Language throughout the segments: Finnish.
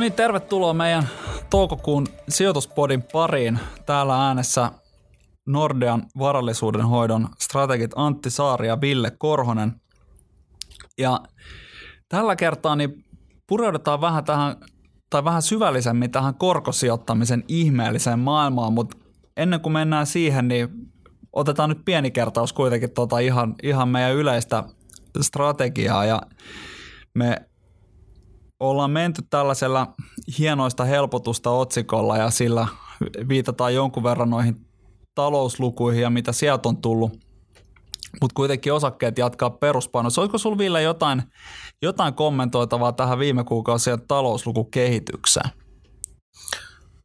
No niin, tervetuloa meidän toukokuun sijoituspodin pariin. Täällä äänessä Nordean varallisuuden hoidon strategit Antti Saari ja Ville Korhonen. Ja tällä kertaa niin pureudutaan vähän tähän, tai vähän syvällisemmin tähän korkosijoittamisen ihmeelliseen maailmaan, mutta ennen kuin mennään siihen, niin otetaan nyt pieni kertaus kuitenkin tota ihan, ihan meidän yleistä strategiaa ja me ollaan menty tällaisella hienoista helpotusta otsikolla ja sillä viitataan jonkun verran noihin talouslukuihin ja mitä sieltä on tullut. Mutta kuitenkin osakkeet jatkaa peruspainossa. Olisiko sinulla Ville jotain, jotain kommentoitavaa tähän viime kuukausien talouslukukehitykseen?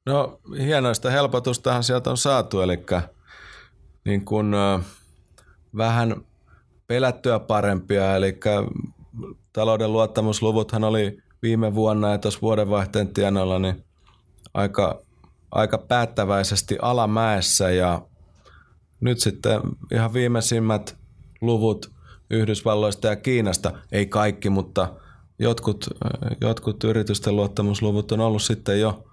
No hienoista helpotustahan sieltä on saatu, eli niin kun, vähän pelättyä parempia, eli talouden luottamusluvuthan oli viime vuonna ja tuossa vuodenvaihteen tienoilla niin aika, aika päättäväisesti alamäessä ja nyt sitten ihan viimeisimmät luvut Yhdysvalloista ja Kiinasta, ei kaikki, mutta jotkut, jotkut yritysten luottamusluvut on ollut sitten jo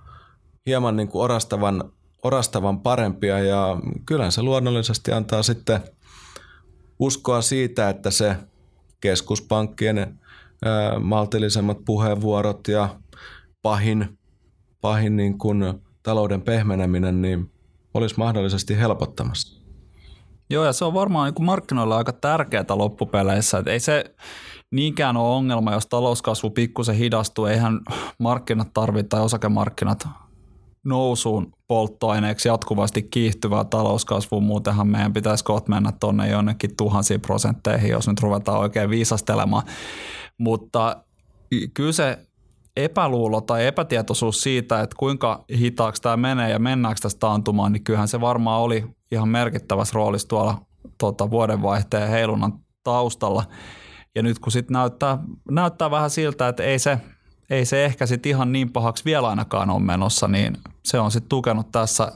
hieman niin kuin orastavan, orastavan parempia ja kyllä se luonnollisesti antaa sitten uskoa siitä, että se keskuspankkien maltillisemmat puheenvuorot ja pahin, pahin niin kuin talouden pehmeneminen niin olisi mahdollisesti helpottamassa. Joo, ja se on varmaan niin kuin markkinoilla aika tärkeää loppupeleissä. Että ei se niinkään ole ongelma, jos talouskasvu pikkusen hidastuu. Eihän markkinat tarvitse tai osakemarkkinat nousuun polttoaineeksi jatkuvasti kiihtyvää talouskasvua. Muutenhan meidän pitäisi kohta mennä tuonne jonnekin tuhansiin prosentteihin, jos nyt ruvetaan oikein viisastelemaan. Mutta kyllä se epäluulo tai epätietoisuus siitä, että kuinka hitaaksi tämä menee ja mennäänkö tästä taantumaan, niin kyllähän se varmaan oli ihan merkittävässä roolissa tuolla tuota, vuodenvaihteen heilunnan taustalla. Ja nyt kun sitten näyttää, näyttää vähän siltä, että ei se, ei se ehkä sitten ihan niin pahaksi vielä ainakaan ole menossa, niin se on sitten tukenut tässä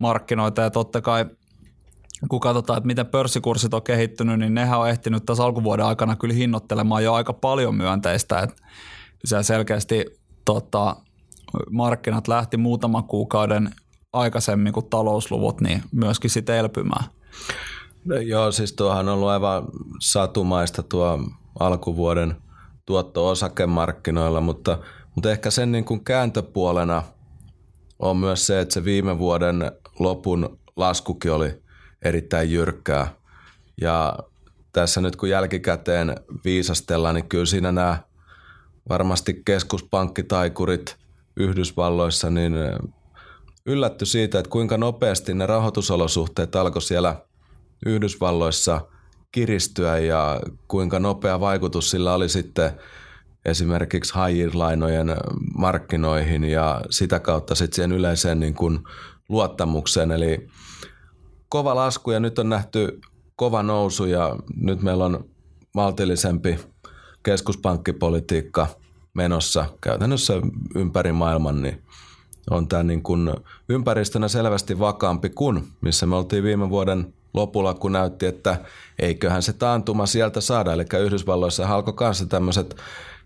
markkinoita ja totta kai kun katsotaan, että miten pörssikurssit on kehittynyt, niin nehän on ehtinyt tässä alkuvuoden aikana kyllä hinnoittelemaan jo aika paljon myönteistä. Että se selkeästi tota, markkinat lähti muutaman kuukauden aikaisemmin kuin talousluvut, niin myöskin sitten elpymään. No, joo, siis tuohan on ollut aivan satumaista tuo alkuvuoden tuotto osakemarkkinoilla, mutta, mutta ehkä sen niin kuin kääntöpuolena on myös se, että se viime vuoden lopun laskukin oli erittäin jyrkkää. Ja tässä nyt kun jälkikäteen viisastellaan, niin kyllä siinä nämä varmasti keskuspankkitaikurit Yhdysvalloissa, niin yllätty siitä, että kuinka nopeasti ne rahoitusolosuhteet alkoi siellä Yhdysvalloissa kiristyä ja kuinka nopea vaikutus sillä oli sitten esimerkiksi high lainojen markkinoihin ja sitä kautta sitten siihen yleiseen niin kuin luottamukseen. Eli kova lasku ja nyt on nähty kova nousu ja nyt meillä on maltillisempi keskuspankkipolitiikka menossa käytännössä ympäri maailman, niin on tämä niin kuin ympäristönä selvästi vakaampi kuin missä me oltiin viime vuoden lopulla, kun näytti, että eiköhän se taantuma sieltä saada. Eli Yhdysvalloissa alkoi kanssa tämmöiset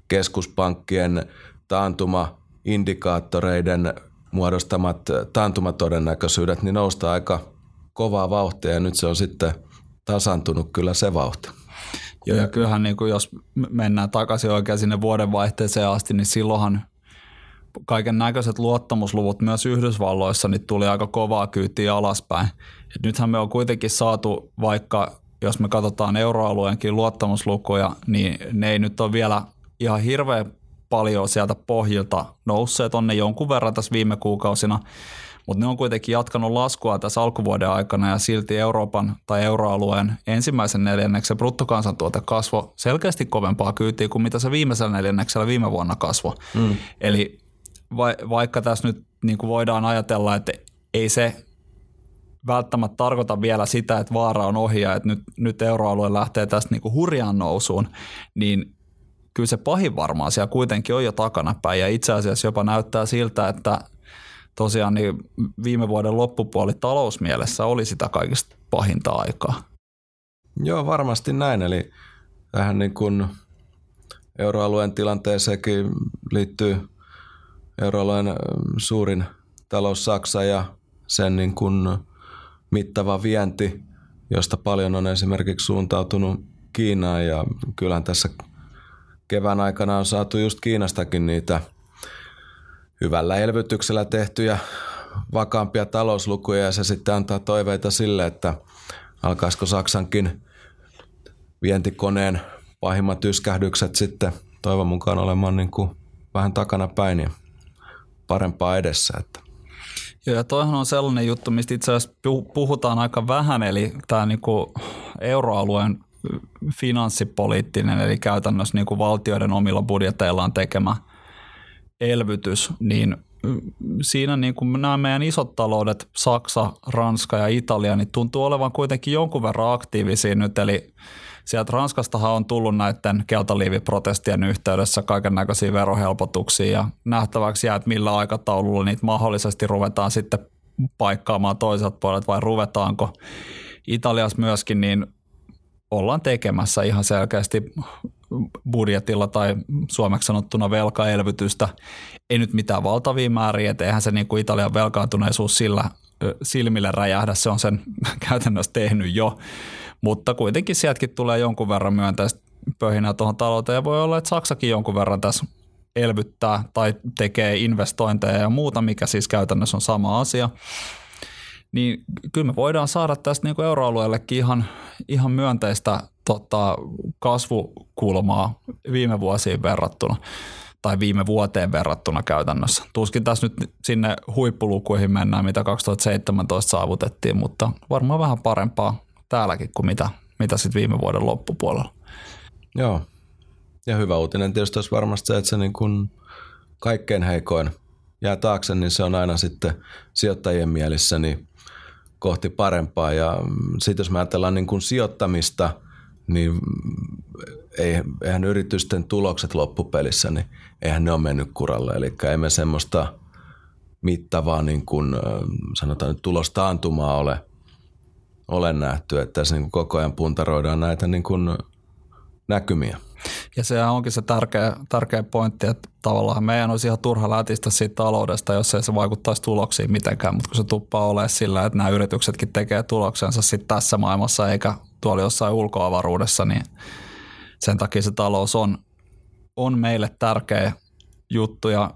keskuspankkien taantuma-indikaattoreiden muodostamat taantumatodennäköisyydet, niin nousta aika kovaa vauhtia ja nyt se on sitten tasantunut kyllä se vauhti. Joo, ja kyllähän niin kuin jos mennään takaisin oikein sinne vuodenvaihteeseen asti, niin silloinhan kaiken näköiset luottamusluvut myös Yhdysvalloissa niin tuli aika kovaa kyytiä alaspäin. Et nythän me on kuitenkin saatu, vaikka jos me katsotaan euroalueenkin luottamuslukuja, niin ne ei nyt ole vielä ihan hirveän paljon sieltä pohjilta nousseet, on ne jonkun verran tässä viime kuukausina, mutta ne on kuitenkin jatkanut laskua tässä alkuvuoden aikana ja silti Euroopan tai euroalueen ensimmäisen neljänneksen bruttokansantuote kasvoi selkeästi kovempaa kyytiä kuin mitä se viimeisellä neljänneksellä viime vuonna kasvoi. Mm. Eli va- vaikka tässä nyt niin kuin voidaan ajatella, että ei se välttämättä tarkoita vielä sitä, että vaara on ohi ja että nyt, nyt euroalue lähtee tästä niin kuin hurjaan nousuun, niin kyllä se pahin varmaan siellä kuitenkin on jo takanapäin ja itse asiassa jopa näyttää siltä, että tosiaan niin viime vuoden loppupuoli talousmielessä oli sitä kaikista pahinta aikaa. Joo, varmasti näin. Eli tähän niin kuin euroalueen tilanteeseenkin liittyy euroalueen suurin talous Saksa ja sen niin kuin mittava vienti, josta paljon on esimerkiksi suuntautunut Kiinaan ja kyllähän tässä kevään aikana on saatu just Kiinastakin niitä hyvällä elvytyksellä tehtyjä vakaampia talouslukuja ja se sitten antaa toiveita sille, että alkaisiko Saksankin vientikoneen pahimmat yskähdykset sitten toivon mukaan olemaan niin kuin vähän takana päin ja parempaa edessä. Että. Joo, ja toihan on sellainen juttu, mistä itse asiassa puhutaan aika vähän, eli tämä niin kuin euroalueen finanssipoliittinen, eli käytännössä niin kuin valtioiden omilla budjeteillaan tekemä elvytys, niin siinä niin kuin nämä meidän isot taloudet, Saksa, Ranska ja Italia, niin tuntuu olevan kuitenkin jonkun verran aktiivisia nyt, eli sieltä Ranskastahan on tullut näiden keltaliiviprotestien yhteydessä kaiken näköisiä verohelpotuksia ja nähtäväksi jää, että millä aikataululla niitä mahdollisesti ruvetaan sitten paikkaamaan toiselta puolelta vai ruvetaanko. Italiassa myöskin niin ollaan tekemässä ihan selkeästi budjetilla tai suomeksi sanottuna velkaelvytystä. Ei nyt mitään valtavia määriä, että eihän se niin kuin Italian velkaantuneisuus sillä silmille räjähdä, se on sen käytännössä tehnyt jo, mutta kuitenkin sieltäkin tulee jonkun verran myönteistä pöhinää tuohon talouteen. Ja voi olla, että Saksakin jonkun verran tässä elvyttää tai tekee investointeja ja muuta, mikä siis käytännössä on sama asia niin kyllä me voidaan saada tästä niin kuin euroalueellekin ihan, ihan myönteistä tota, kasvukulmaa viime vuosiin verrattuna tai viime vuoteen verrattuna käytännössä. Tuskin tässä nyt sinne huippulukuihin mennään, mitä 2017 saavutettiin, mutta varmaan vähän parempaa täälläkin kuin mitä, mitä sitten viime vuoden loppupuolella. Joo, ja hyvä uutinen tietysti olisi varmasti se, että se niin kuin kaikkein heikoin jää taakse, niin se on aina sitten sijoittajien mielissä niin kohti parempaa. Ja sitten jos me ajatellaan niin kuin sijoittamista, niin eihän yritysten tulokset loppupelissä, niin eihän ne ole mennyt kuralle. Eli ei me semmoista mittavaa niin kuin, sanotaan nyt tulostaantumaa ole, ole nähty, että tässä niin kuin koko ajan puntaroidaan näitä niin kuin näkymiä. Ja se onkin se tärkeä, tärkeä pointti, että tavallaan meidän olisi ihan turha lätistä siitä taloudesta, jos ei se vaikuttaisi tuloksiin mitenkään, mutta kun se tuppaa olemaan sillä, että nämä yrityksetkin tekee tuloksensa sitten tässä maailmassa eikä tuolla jossain ulkoavaruudessa, niin sen takia se talous on, on meille tärkeä juttu. Ja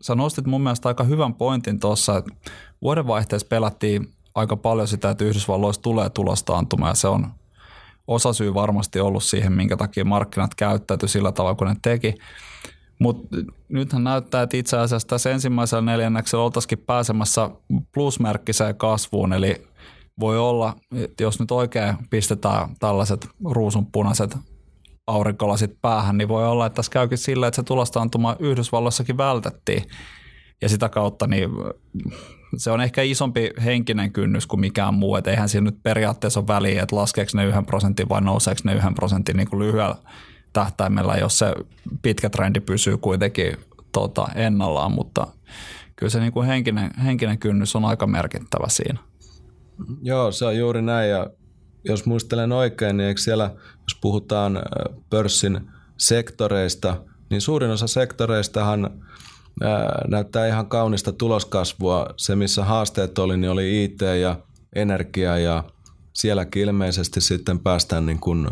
sä nostit mun mielestä aika hyvän pointin tuossa, että vuodenvaihteessa pelättiin aika paljon sitä, että Yhdysvalloissa tulee tulostaantuma ja se on osasyy varmasti ollut siihen, minkä takia markkinat käyttäytyi sillä tavalla, kun ne teki. Mutta nythän näyttää, että itse asiassa tässä ensimmäisellä neljänneksellä oltaisikin pääsemässä plusmerkkiseen kasvuun, eli voi olla, että jos nyt oikein pistetään tällaiset ruusunpunaiset aurinkolasit päähän, niin voi olla, että tässä käykin sillä, että se tulostaantuma Yhdysvalloissakin vältettiin. Ja sitä kautta niin se on ehkä isompi henkinen kynnys kuin mikään muu, että eihän siinä nyt periaatteessa ole väliä, että laskeeko ne yhden prosentin vai nouseeko ne yhden prosentin niin kuin lyhyellä tähtäimellä, jos se pitkä trendi pysyy kuitenkin tota, ennallaan, mutta kyllä se niin kuin henkinen, henkinen kynnys on aika merkittävä siinä. Joo, se on juuri näin. Ja jos muistelen oikein, niin eikö siellä, jos puhutaan pörssin sektoreista, niin suurin osa sektoreistahan näyttää ihan kaunista tuloskasvua. Se, missä haasteet oli, niin oli IT ja energia ja sielläkin ilmeisesti sitten päästään niin kuin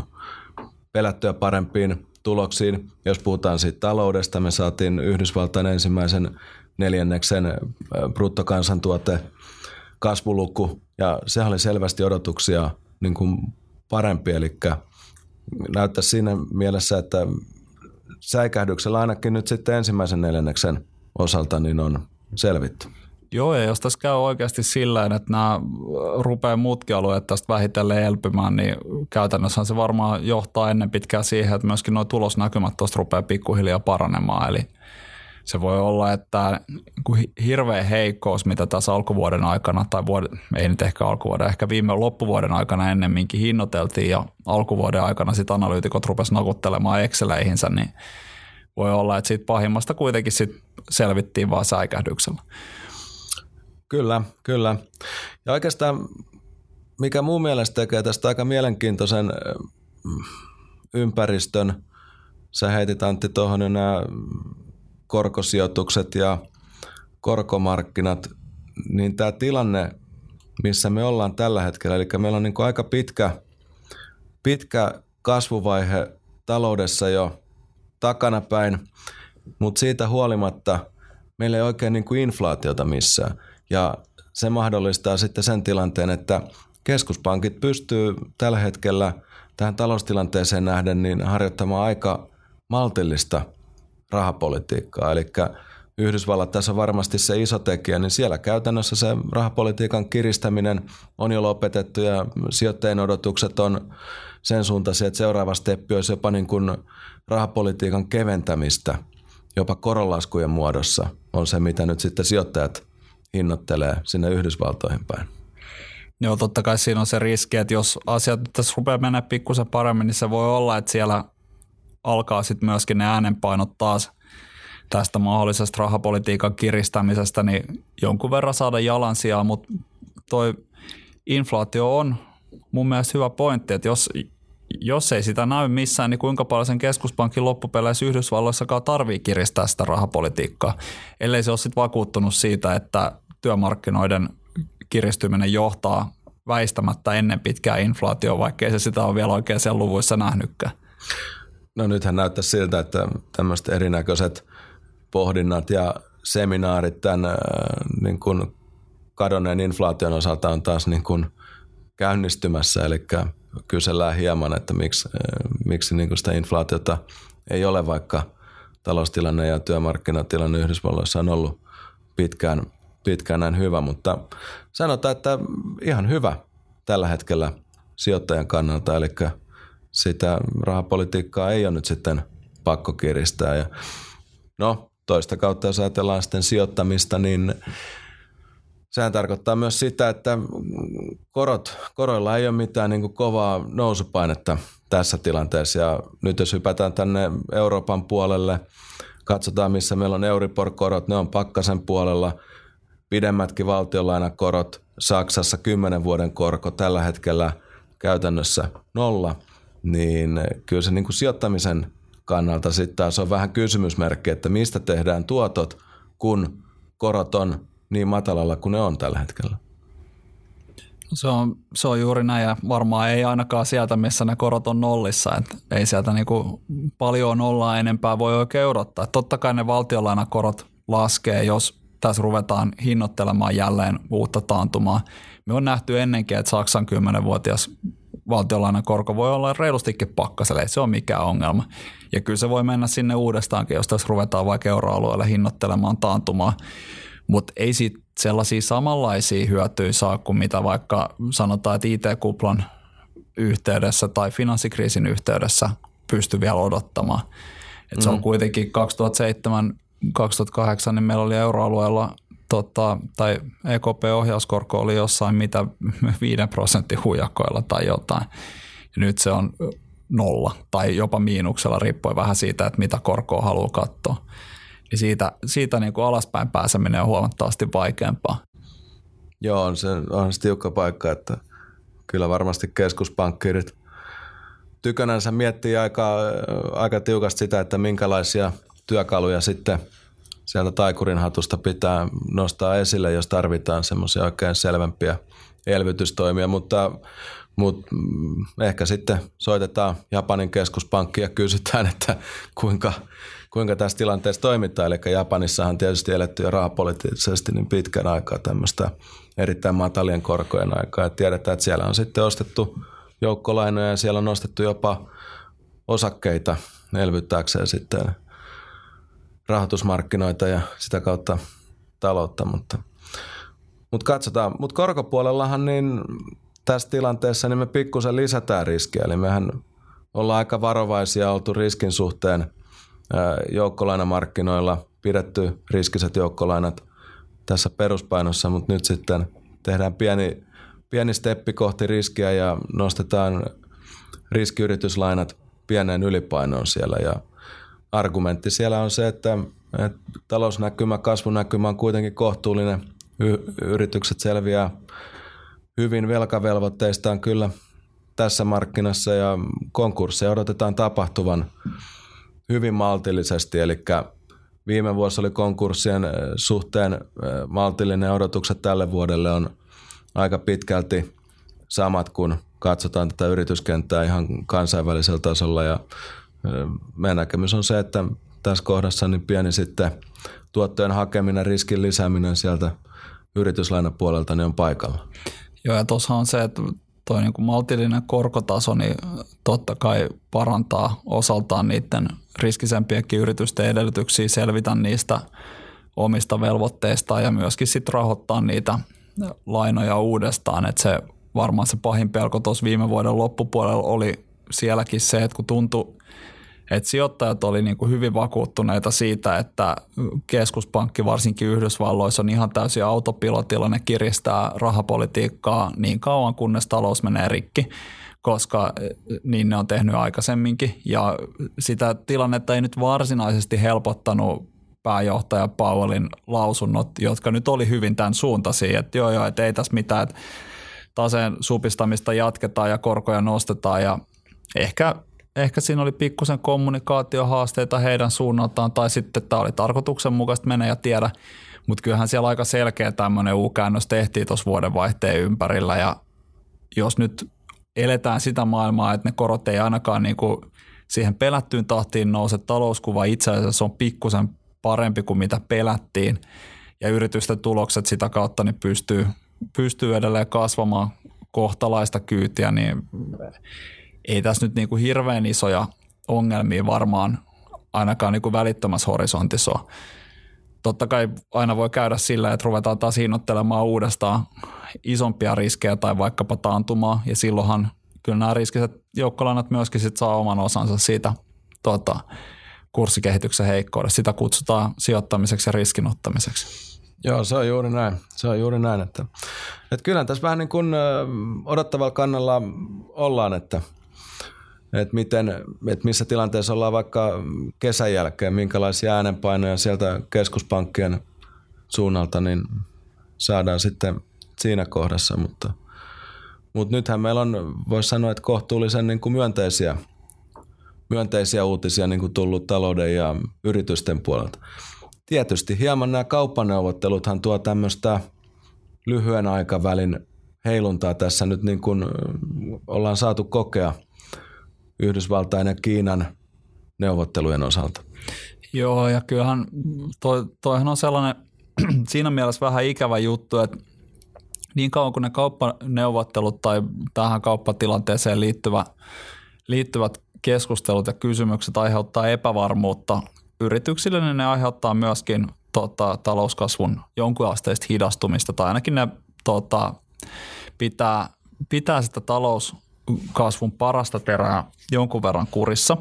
pelättyä parempiin tuloksiin. Jos puhutaan siitä taloudesta, me saatiin Yhdysvaltain ensimmäisen neljänneksen bruttokansantuote kasvuluku ja se oli selvästi odotuksia niin kuin parempi, eli näyttää siinä mielessä, että säikähdyksellä ainakin nyt sitten ensimmäisen neljänneksen osalta niin on selvitty. Joo, ja jos tässä käy oikeasti sillä että nämä rupeaa muutkin alueet tästä vähitellen elpymään, niin käytännössä se varmaan johtaa ennen pitkään siihen, että myöskin nuo tulosnäkymät tuosta rupeaa pikkuhiljaa paranemaan. Eli se voi olla, että hirveä heikkous, mitä tässä alkuvuoden aikana, tai vuoden, ei nyt ehkä alkuvuoden, ehkä viime loppuvuoden aikana ennemminkin hinnoiteltiin, ja alkuvuoden aikana sitten analyytikot rupesivat nakuttelemaan Exceleihinsä, niin voi olla, että siitä pahimmasta kuitenkin sit selvittiin vaan säikähdyksellä. Kyllä, kyllä. Ja oikeastaan mikä mun mielestä tekee tästä aika mielenkiintoisen ympäristön, sä heitit Antti tuohon nämä korkosijoitukset ja korkomarkkinat, niin tämä tilanne, missä me ollaan tällä hetkellä, eli meillä on niin aika pitkä, pitkä kasvuvaihe taloudessa jo takanapäin, mutta siitä huolimatta meillä ei oikein niin kuin inflaatiota missään. Ja se mahdollistaa sitten sen tilanteen, että keskuspankit pystyy tällä hetkellä tähän taloustilanteeseen nähden niin harjoittamaan aika maltillista rahapolitiikkaa. Eli Yhdysvallat tässä on varmasti se iso tekijä, niin siellä käytännössä se rahapolitiikan kiristäminen on jo lopetettu ja sijoittajien odotukset on sen suuntaisia, että seuraava steppi olisi jopa niin kuin rahapolitiikan keventämistä, jopa koronlaskujen muodossa on se, mitä nyt sitten sijoittajat hinnoittelee sinne Yhdysvaltoihin päin. Joo, totta kai siinä on se riski, että jos asiat tässä rupeaa mennä pikkusen paremmin, niin se voi olla, että siellä alkaa sitten myöskin ne äänenpainot taas tästä mahdollisesta rahapolitiikan kiristämisestä, niin jonkun verran saada jalansijaa, mutta toi inflaatio on mun mielestä hyvä pointti, että jos, jos ei sitä näy missään, niin kuinka paljon sen keskuspankin loppupeleissä Yhdysvalloissakaan tarvii kiristää sitä rahapolitiikkaa, ellei se ole sitten vakuuttunut siitä, että työmarkkinoiden kiristyminen johtaa väistämättä ennen pitkää inflaatioon, vaikkei se sitä ole vielä oikein siellä luvuissa nähnytkään. No nythän näyttää siltä, että tämmöiset erinäköiset pohdinnat ja seminaarit tämän äh, niin kuin kadonneen inflaation osalta on taas niin kuin käynnistymässä, eli kysellään hieman, että miksi, äh, miksi niin sitä inflaatiota ei ole, vaikka taloustilanne ja työmarkkinatilanne Yhdysvalloissa on ollut pitkään, pitkään näin hyvä, mutta sanotaan, että ihan hyvä tällä hetkellä sijoittajan kannalta, eli sitä rahapolitiikkaa ei ole nyt sitten pakko kiristää. Ja no, toista kautta jos ajatellaan sitten sijoittamista, niin sehän tarkoittaa myös sitä, että korot, koroilla ei ole mitään niin kuin kovaa nousupainetta tässä tilanteessa. Ja nyt jos hypätään tänne Euroopan puolelle, katsotaan missä meillä on Euribor-korot, ne on pakkasen puolella, pidemmätkin valtionlainakorot, Saksassa 10 vuoden korko tällä hetkellä käytännössä nolla, niin kyllä se niin kuin sijoittamisen kannalta sitten taas on vähän kysymysmerkki, että mistä tehdään tuotot, kun korot on niin matalalla kuin ne on tällä hetkellä. Se on, se on juuri näin ja varmaan ei ainakaan sieltä, missä ne korot on nollissa. Että ei sieltä niinku paljon nollaa enempää voi oikein odottaa. Totta kai ne valtionlainakorot laskee, jos tässä ruvetaan hinnoittelemaan jälleen uutta taantumaa. Me on nähty ennenkin, että Saksan 10-vuotias valtionlainan korko voi olla reilustikin pakkaselle, se ole mikään ongelma. Ja kyllä se voi mennä sinne uudestaankin, jos tässä ruvetaan vaikka euroalueella hinnoittelemaan taantumaa. Mutta ei siitä sellaisia samanlaisia hyötyjä saa kuin mitä vaikka sanotaan, että IT-kuplan yhteydessä tai finanssikriisin yhteydessä pysty vielä odottamaan. Et mm. Se on mm. kuitenkin 2007-2008, niin meillä oli euroalueella tota, tai EKP-ohjauskorko oli jossain mitä 5 prosentin hujakoilla tai jotain. Ja nyt se on nolla tai jopa miinuksella riippuen vähän siitä, että mitä korkoa haluaa katsoa. Ja siitä, siitä niin kuin alaspäin pääseminen on huomattavasti vaikeampaa. Joo, on se, on se tiukka paikka, että kyllä varmasti keskuspankkirit tykönänsä miettii aika, aika tiukasti sitä, että minkälaisia työkaluja sitten – sieltä taikurin hatusta pitää nostaa esille, jos tarvitaan semmoisia oikein selvempiä elvytystoimia, mutta, mutta mm, ehkä sitten soitetaan Japanin keskuspankki ja kysytään, että kuinka, kuinka tässä tilanteessa toimitaan. Eli Japanissahan tietysti eletty jo rahapoliittisesti niin pitkän aikaa tämmöistä erittäin matalien korkojen aikaa. Ja tiedetään, että siellä on sitten ostettu joukkolainoja ja siellä on nostettu jopa osakkeita elvyttääkseen sitten – rahoitusmarkkinoita ja sitä kautta taloutta, mutta, mutta katsotaan. Mutta korkopuolellahan niin tässä tilanteessa niin me pikkusen lisätään riskiä, eli mehän ollaan aika varovaisia oltu riskin suhteen joukkolainamarkkinoilla, pidetty riskiset joukkolainat tässä peruspainossa, mutta nyt sitten tehdään pieni, pieni steppi kohti riskiä ja nostetaan riskiyrityslainat pieneen ylipainoon siellä ja argumentti siellä on se, että, että talousnäkymä, kasvunäkymä on kuitenkin kohtuullinen. Y- yritykset selviää hyvin velkavelvoitteistaan kyllä tässä markkinassa ja konkursseja odotetaan tapahtuvan hyvin maltillisesti, eli viime vuosi oli konkurssien suhteen maltillinen odotukset tälle vuodelle on aika pitkälti samat, kun katsotaan tätä yrityskenttää ihan kansainvälisellä tasolla ja meidän näkemys on se, että tässä kohdassa niin pieni sitten tuottojen hakeminen, riskin lisääminen sieltä yrityslainapuolelta niin on paikalla. Joo ja tuossa on se, että tuo niin kuin maltillinen korkotaso niin totta kai parantaa osaltaan niiden riskisempiäkin yritysten edellytyksiä selvitä niistä omista velvoitteista ja myöskin sitten rahoittaa niitä lainoja uudestaan. Että se varmaan se pahin pelko tuossa viime vuoden loppupuolella oli sielläkin se, että kun tuntui et sijoittajat oli niin kuin hyvin vakuuttuneita siitä, että keskuspankki varsinkin Yhdysvalloissa on ihan täysin autopilotilla. Ne kiristää rahapolitiikkaa niin kauan, kunnes talous menee rikki koska niin ne on tehnyt aikaisemminkin. Ja sitä tilannetta ei nyt varsinaisesti helpottanut pääjohtaja Powellin lausunnot, jotka nyt oli hyvin tämän suuntaisia, että joo joo, että ei tässä mitään, että taseen supistamista jatketaan ja korkoja nostetaan. Ja ehkä ehkä siinä oli pikkusen kommunikaatiohaasteita heidän suunnaltaan tai sitten tämä oli tarkoituksenmukaista mennä ja tiedä, mutta kyllähän siellä aika selkeä tämmöinen U-käännös tehtiin tuossa vuodenvaihteen ympärillä. Ja jos nyt eletään sitä maailmaa, että ne korot ei ainakaan niin kuin siihen pelättyyn tahtiin nouse, talouskuva itse asiassa on pikkusen parempi kuin mitä pelättiin ja yritysten tulokset sitä kautta niin pystyy, pystyy edelleen kasvamaan kohtalaista kyytiä, niin ei tässä nyt niin kuin hirveän isoja ongelmia varmaan ainakaan niin kuin välittömässä horisontissa ole. Totta kai aina voi käydä sillä, että ruvetaan taas hinnoittelemaan uudestaan isompia riskejä tai vaikkapa taantumaa, ja silloinhan kyllä nämä riskiset joukkolainat myöskin sit saa oman osansa siitä tota, kurssikehityksen heikkoudesta. Sitä kutsutaan sijoittamiseksi ja riskinottamiseksi. Joo, se on juuri näin. Se on juuri näin, että, että kyllä tässä vähän niin kuin odottavalla kannalla ollaan, että – että, miten, että missä tilanteessa ollaan vaikka kesän jälkeen, minkälaisia äänenpainoja sieltä keskuspankkien suunnalta, niin saadaan sitten siinä kohdassa, mutta, mutta nythän meillä on, voisi sanoa, että kohtuullisen niin kuin myönteisiä, myönteisiä uutisia niin kuin tullut talouden ja yritysten puolelta. Tietysti hieman nämä kauppaneuvotteluthan tuo tämmöistä lyhyen aikavälin heiluntaa tässä nyt niin kuin ollaan saatu kokea – Yhdysvaltain ja Kiinan neuvottelujen osalta. Joo, ja kyllähän toi, toihan on sellainen siinä mielessä vähän ikävä juttu, että niin kauan kuin ne kauppaneuvottelut tai tähän kauppatilanteeseen liittyvä, liittyvät keskustelut ja kysymykset aiheuttaa epävarmuutta yrityksille, niin ne aiheuttaa myöskin tota, talouskasvun jonkunasteista hidastumista tai ainakin ne tota, pitää, pitää sitä talous, kasvun parasta terää jonkun verran kurissa.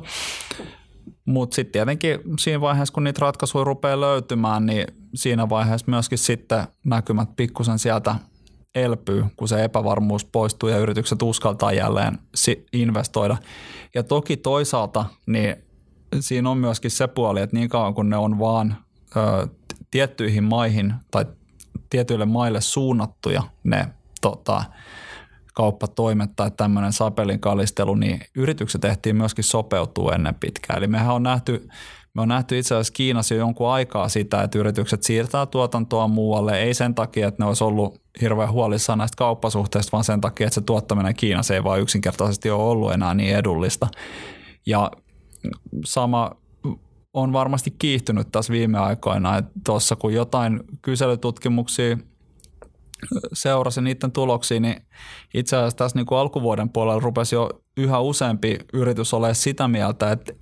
Mutta sitten tietenkin siinä vaiheessa, kun niitä ratkaisuja rupeaa löytymään, niin siinä vaiheessa myöskin sitten näkymät pikkusen sieltä elpyy, kun se epävarmuus poistuu ja yritykset uskaltaa jälleen investoida. Ja toki toisaalta niin siinä on myöskin se puoli, että niin kauan kun ne on vaan ö, tiettyihin maihin tai tietyille maille suunnattuja ne tota, kauppatoimet tai tämmöinen sapelin kalistelu, niin yritykset ehtii myöskin sopeutua ennen pitkään. Eli mehän on nähty, me on nähty itse asiassa Kiinassa jo jonkun aikaa sitä, että yritykset siirtää tuotantoa muualle, ei sen takia, että ne olisi ollut hirveän huolissaan näistä kauppasuhteista, vaan sen takia, että se tuottaminen Kiinassa ei vaan yksinkertaisesti ole ollut enää niin edullista. Ja sama on varmasti kiihtynyt tässä viime aikoina, että tuossa kun jotain kyselytutkimuksia – seurasin niiden tuloksia, niin itse asiassa tässä niin kuin alkuvuoden puolella rupesi jo yhä useampi yritys olemaan sitä mieltä, että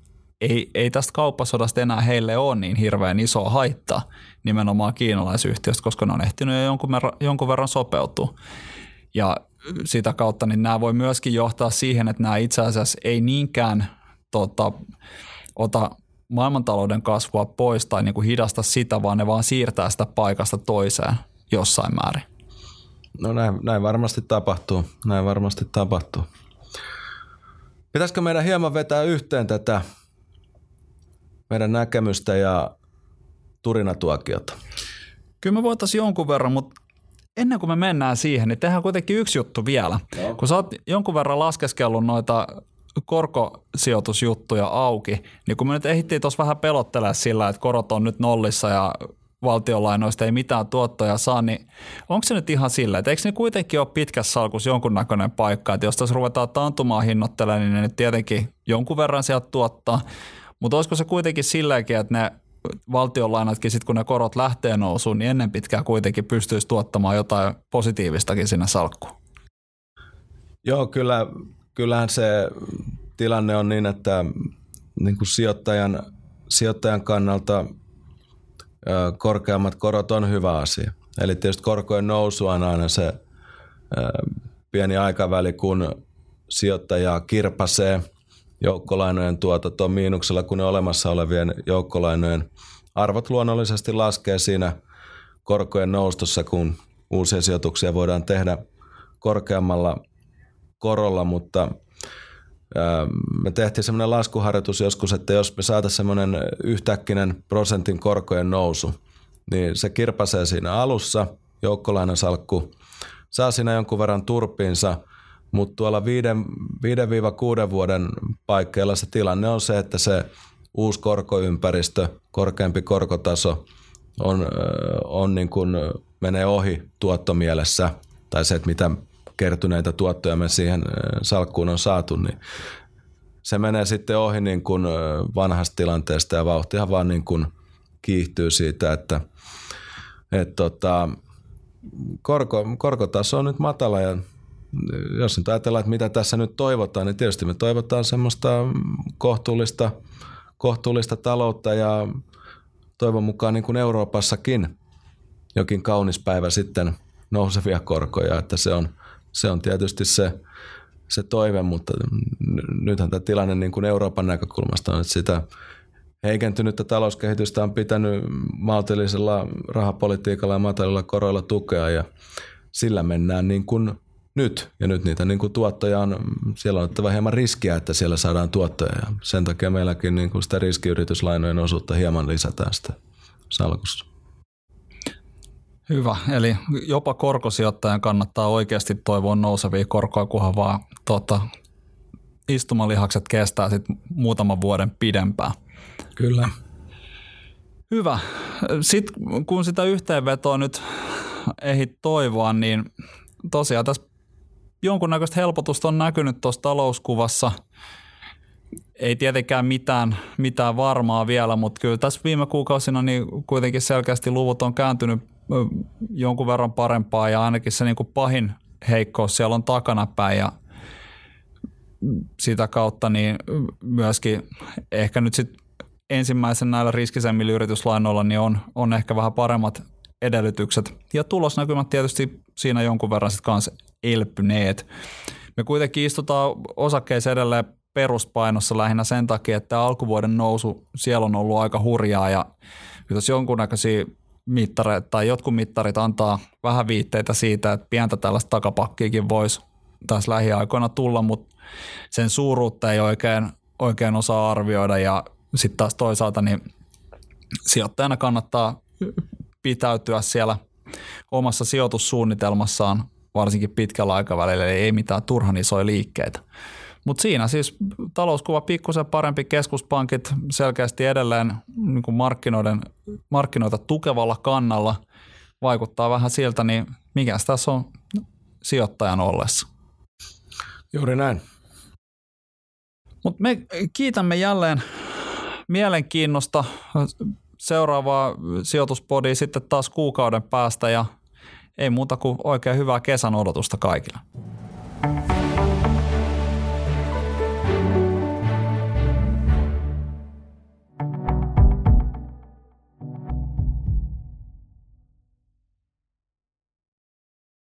ei, ei tästä kauppasodasta enää heille ole niin hirveän iso haitta nimenomaan kiinalaisyhtiöstä, koska ne on ehtinyt jo jonkun, verran, jonkun verran sopeutua. Ja sitä kautta niin nämä voi myöskin johtaa siihen, että nämä itse asiassa ei niinkään tota, ota maailmantalouden kasvua pois tai niin kuin hidasta sitä, vaan ne vaan siirtää sitä paikasta toiseen jossain määrin. No näin, näin varmasti tapahtuu. Näin varmasti tapahtuu. Pitäisikö meidän hieman vetää yhteen tätä meidän näkemystä ja turinatuokiota? Kyllä me voitaisiin jonkun verran, mutta ennen kuin me mennään siihen, niin tehdään kuitenkin yksi juttu vielä. Joo. Kun sä oot jonkun verran laskeskellut noita korkosijoitusjuttuja auki, niin kun me nyt ehdittiin tuossa vähän pelottelee sillä, että korot on nyt nollissa ja valtionlainoista ei mitään tuottoja saa, niin onko se nyt ihan sillä, että eikö ne kuitenkin ole pitkässä salkussa jonkunnäköinen paikka, että jos tässä ruvetaan taantumaan hinnoittelemaan, niin ne nyt tietenkin jonkun verran sieltä tuottaa, mutta olisiko se kuitenkin silläkin, että ne valtionlainatkin sitten kun ne korot lähtee nousuun, niin ennen pitkään kuitenkin pystyisi tuottamaan jotain positiivistakin sinne salkkuun? Joo, kyllä, kyllähän se tilanne on niin, että niin kuin sijoittajan, sijoittajan kannalta korkeammat korot on hyvä asia. Eli tietysti korkojen nousu on aina se pieni aikaväli, kun sijoittaja kirpasee joukkolainojen tuotot on miinuksella, kun ne olemassa olevien joukkolainojen arvot luonnollisesti laskee siinä korkojen noustossa, kun uusia sijoituksia voidaan tehdä korkeammalla korolla, mutta me tehtiin semmoinen laskuharjoitus joskus, että jos me saataisiin semmoinen yhtäkkinen prosentin korkojen nousu, niin se kirpasee siinä alussa, joukkolainasalkku saa siinä jonkun verran turpiinsa, mutta tuolla 5-6 vuoden paikkeilla se tilanne on se, että se uusi korkoympäristö, korkeampi korkotaso on, on niin kuin menee ohi tuottomielessä, tai se, että mitä kertyneitä tuottoja me siihen salkkuun on saatu, niin se menee sitten ohi niin kuin vanhasta tilanteesta ja vauhtihan vaan niin kuin kiihtyy siitä, että et tota, korko, korkotaso on nyt matala ja jos nyt ajatellaan, että mitä tässä nyt toivotaan, niin tietysti me toivotaan semmoista kohtuullista, kohtuullista taloutta ja toivon mukaan niin kuin Euroopassakin jokin kaunis päivä sitten nousevia korkoja, että se on, se on tietysti se, se toive, mutta nythän tämä tilanne niin kuin Euroopan näkökulmasta on, että sitä heikentynyttä talouskehitystä on pitänyt maltillisella rahapolitiikalla ja matalilla koroilla tukea ja sillä mennään niin kuin nyt. Ja nyt niitä niin kuin tuottoja on, siellä on otettava hieman riskiä, että siellä saadaan tuottoja. Ja sen takia meilläkin niin kuin sitä riskiyrityslainojen osuutta hieman lisätään sitä salkussa. Hyvä, eli jopa korkosijoittajan kannattaa oikeasti toivoa nousevia korkoja, kunhan vaan tota, istumalihakset kestää sit muutaman vuoden pidempään. Kyllä. Hyvä. Sitten kun sitä yhteenvetoa nyt ehdit toivoa, niin tosiaan tässä jonkunnäköistä helpotusta on näkynyt tuossa talouskuvassa. Ei tietenkään mitään, mitään varmaa vielä, mutta kyllä tässä viime kuukausina niin kuitenkin selkeästi luvut on kääntynyt jonkun verran parempaa ja ainakin se niin kuin pahin heikkous siellä on takanapäin ja sitä kautta niin myöskin ehkä nyt sitten ensimmäisen näillä riskisemmillä yrityslainoilla niin on, on ehkä vähän paremmat edellytykset. Ja tulosnäkymät tietysti siinä jonkun verran sitten kanssa elpyneet. Me kuitenkin istutaan osakkeissa edelleen peruspainossa lähinnä sen takia, että alkuvuoden nousu siellä on ollut aika hurjaa ja jos jonkunnäköisiä mittareita tai jotkut mittarit antaa vähän viitteitä siitä, että pientä tällaista takapakkiikin voisi tässä lähiaikoina tulla, mutta sen suuruutta ei oikein, oikein osaa arvioida ja sitten taas toisaalta niin sijoittajana kannattaa pitäytyä siellä omassa sijoitussuunnitelmassaan varsinkin pitkällä aikavälillä, eli ei mitään turhan isoja liikkeitä. Mutta siinä siis talouskuva pikkusen parempi, keskuspankit selkeästi edelleen niin kuin markkinoiden, markkinoita tukevalla kannalla vaikuttaa vähän siltä, niin mikä tässä on sijoittajan ollessa? Juuri näin. Mutta me kiitämme jälleen mielenkiinnosta seuraavaa sijoituspodia sitten taas kuukauden päästä ja ei muuta kuin oikein hyvää kesän odotusta kaikille.